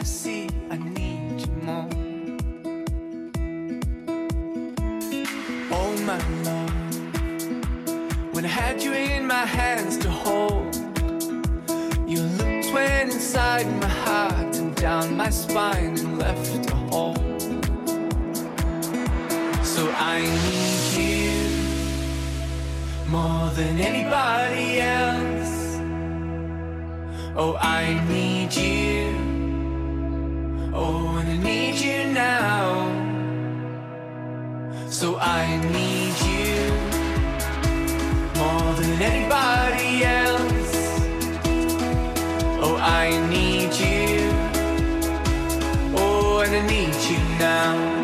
I see I need you more. Oh my love, when I had you in my hands to hold, your lips went inside my heart and down my spine and left a hole. So I need you more than anybody else. Oh, I need you. Oh, and I need you now. So I need you more than anybody else. Oh, I need you. Oh, and I need you now.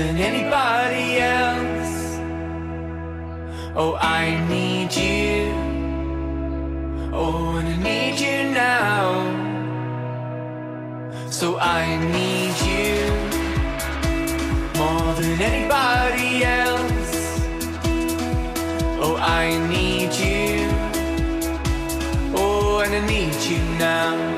Than anybody else. Oh, I need you. Oh, and I need you now. So I need you more than anybody else. Oh, I need you. Oh, and I need you now.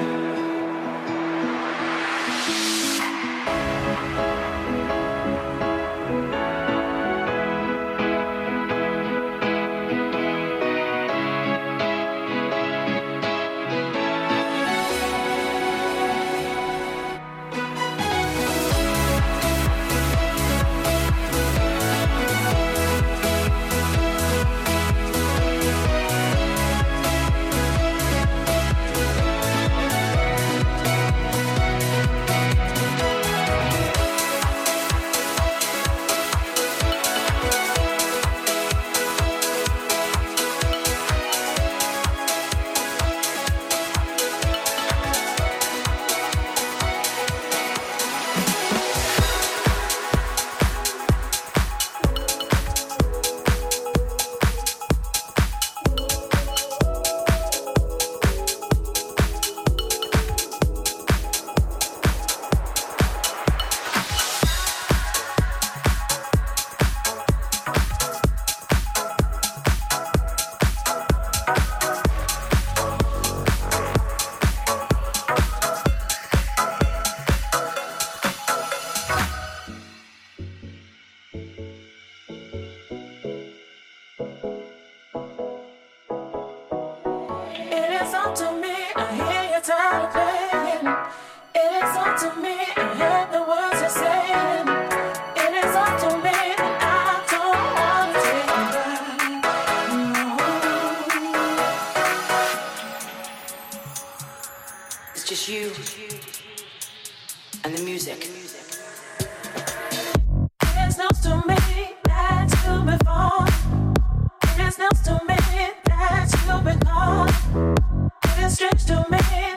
Music. News to me that you've been falling. To me that you've. It is strange to me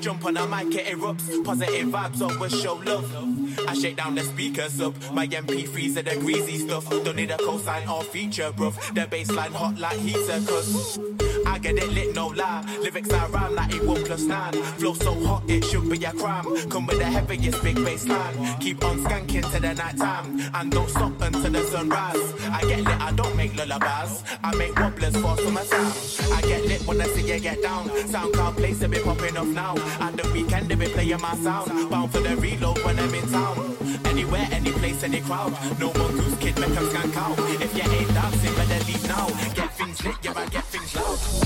Jump on a mic, it erupts. Positive vibes always show love. I shake down the speakers up. My MP3s are the greasy stuff. Don't need a cosign or feature, bruv. The bassline hot like heater, cause I get it lit, no lie. Lyrics I rhyme like equal plus nine. Flow so hot, it should be a crime. Come with the heaviest big bassline. Keep on skanking to the night time. And don't stop until the sunrise. I get lit, I don't make lullabies. I make wobblers for summertime. I get lit when I see you get down. SoundCloud plays a bit popping off now. And the weekend they be playing my sound. Bound for the reload when I'm in town. Anywhere, any place, any crowd. No more goose kid, make them skank out. If you ain't dancing, better leave now. Get things lit, yeah, I get things loud.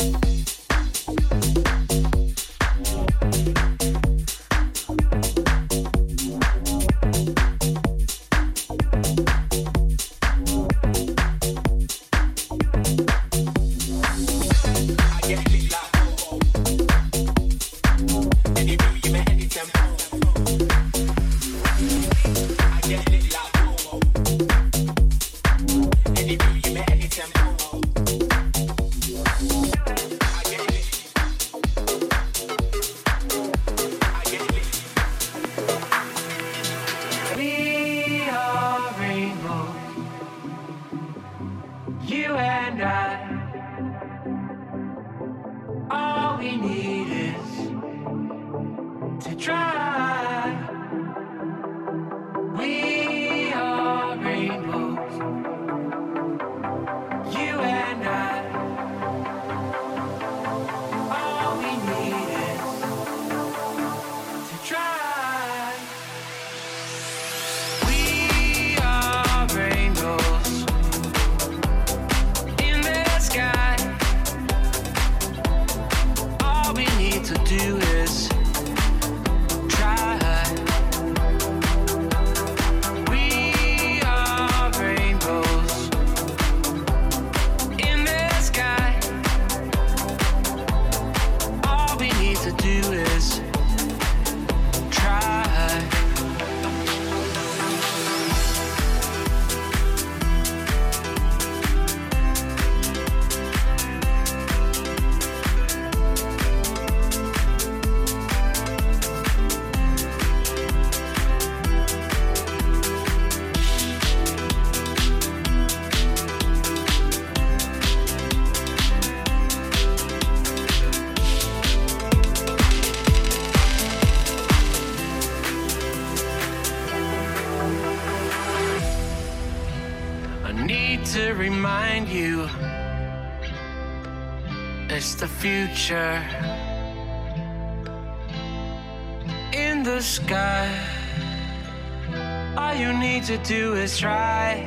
try.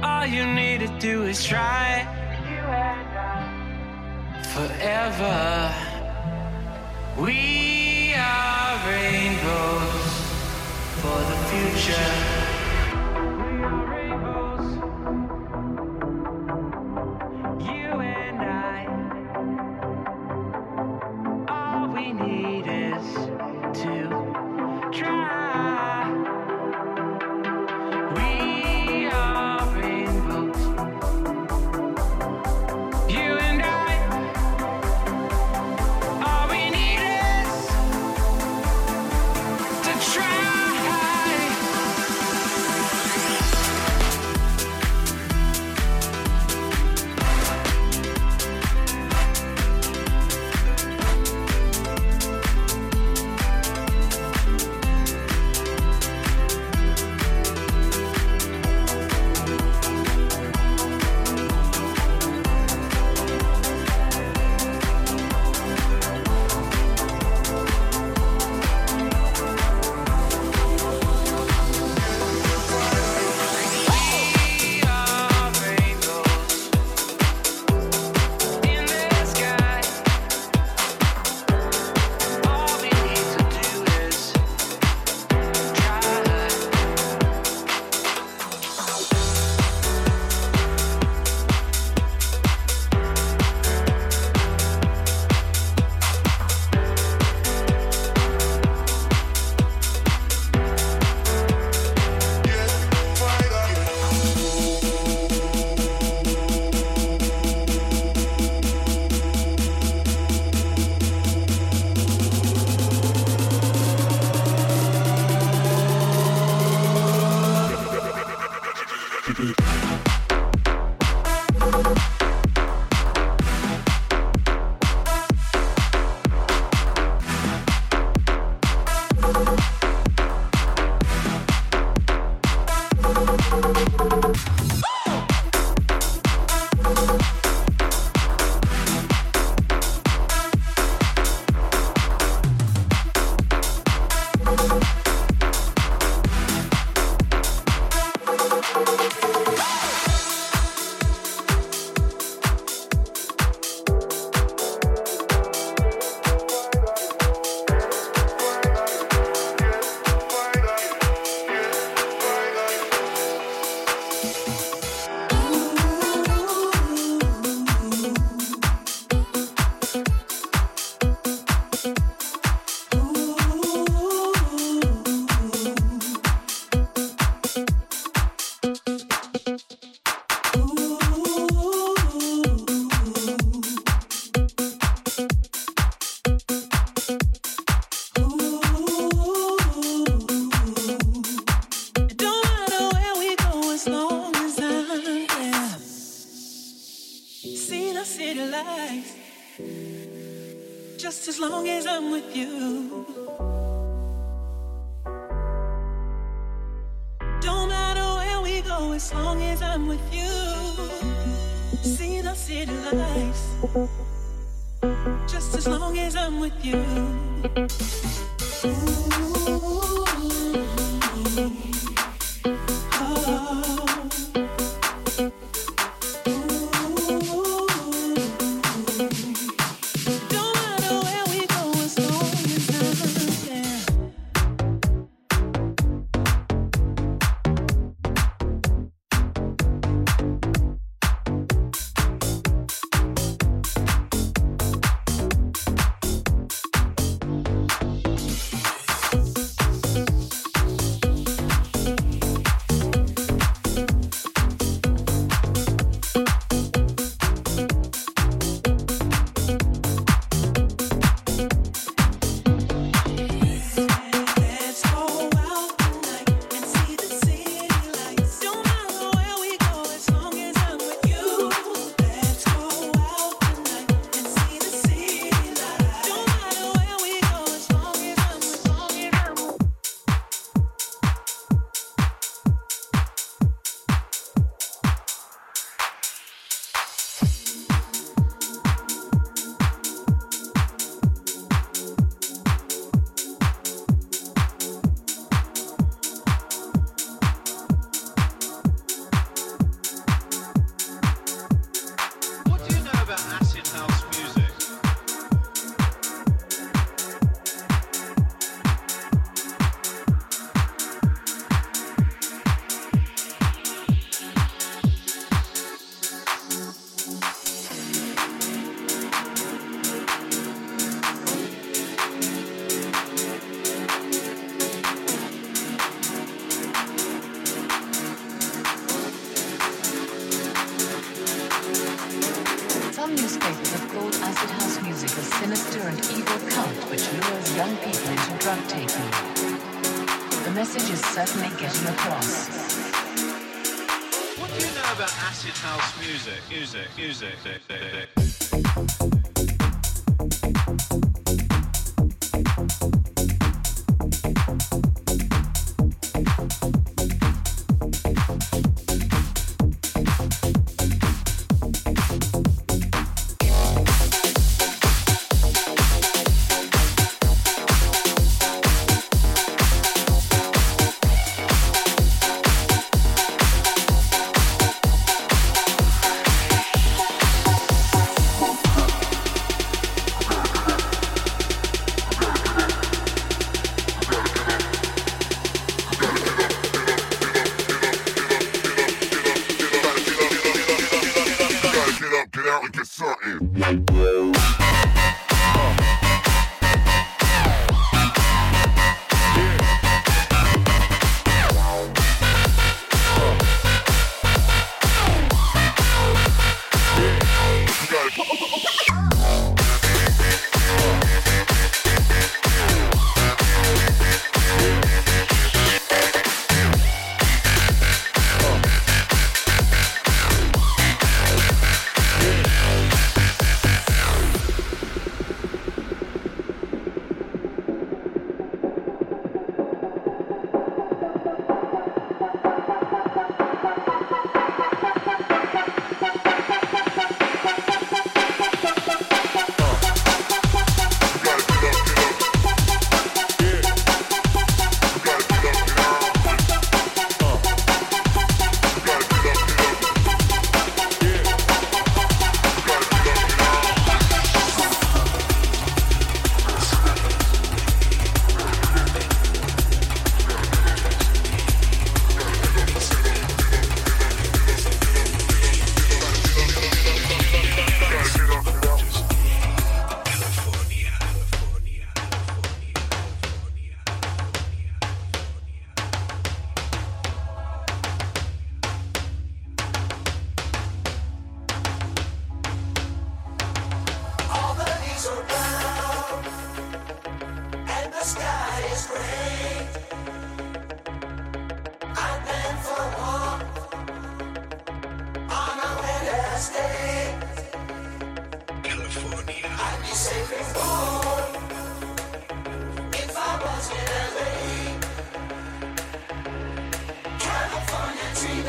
All you need to do is try. Forever, we are rainbows for the future. Just as long as I'm with you. come across. What do you know about acid house music? Music, music, music, music. Dreaming.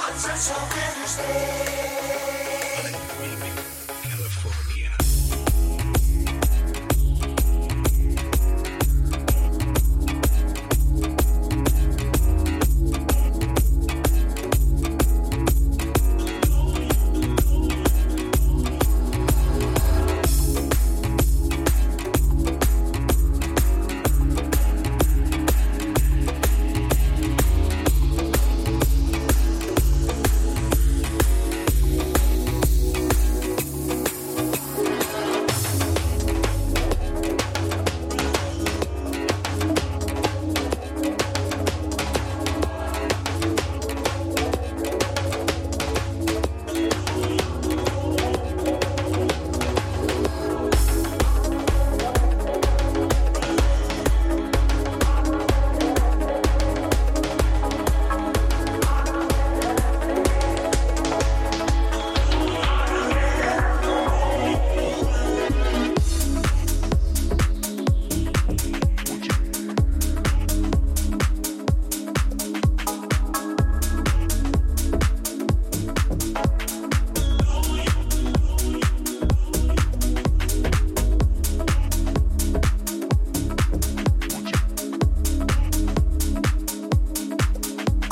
I'm such a finished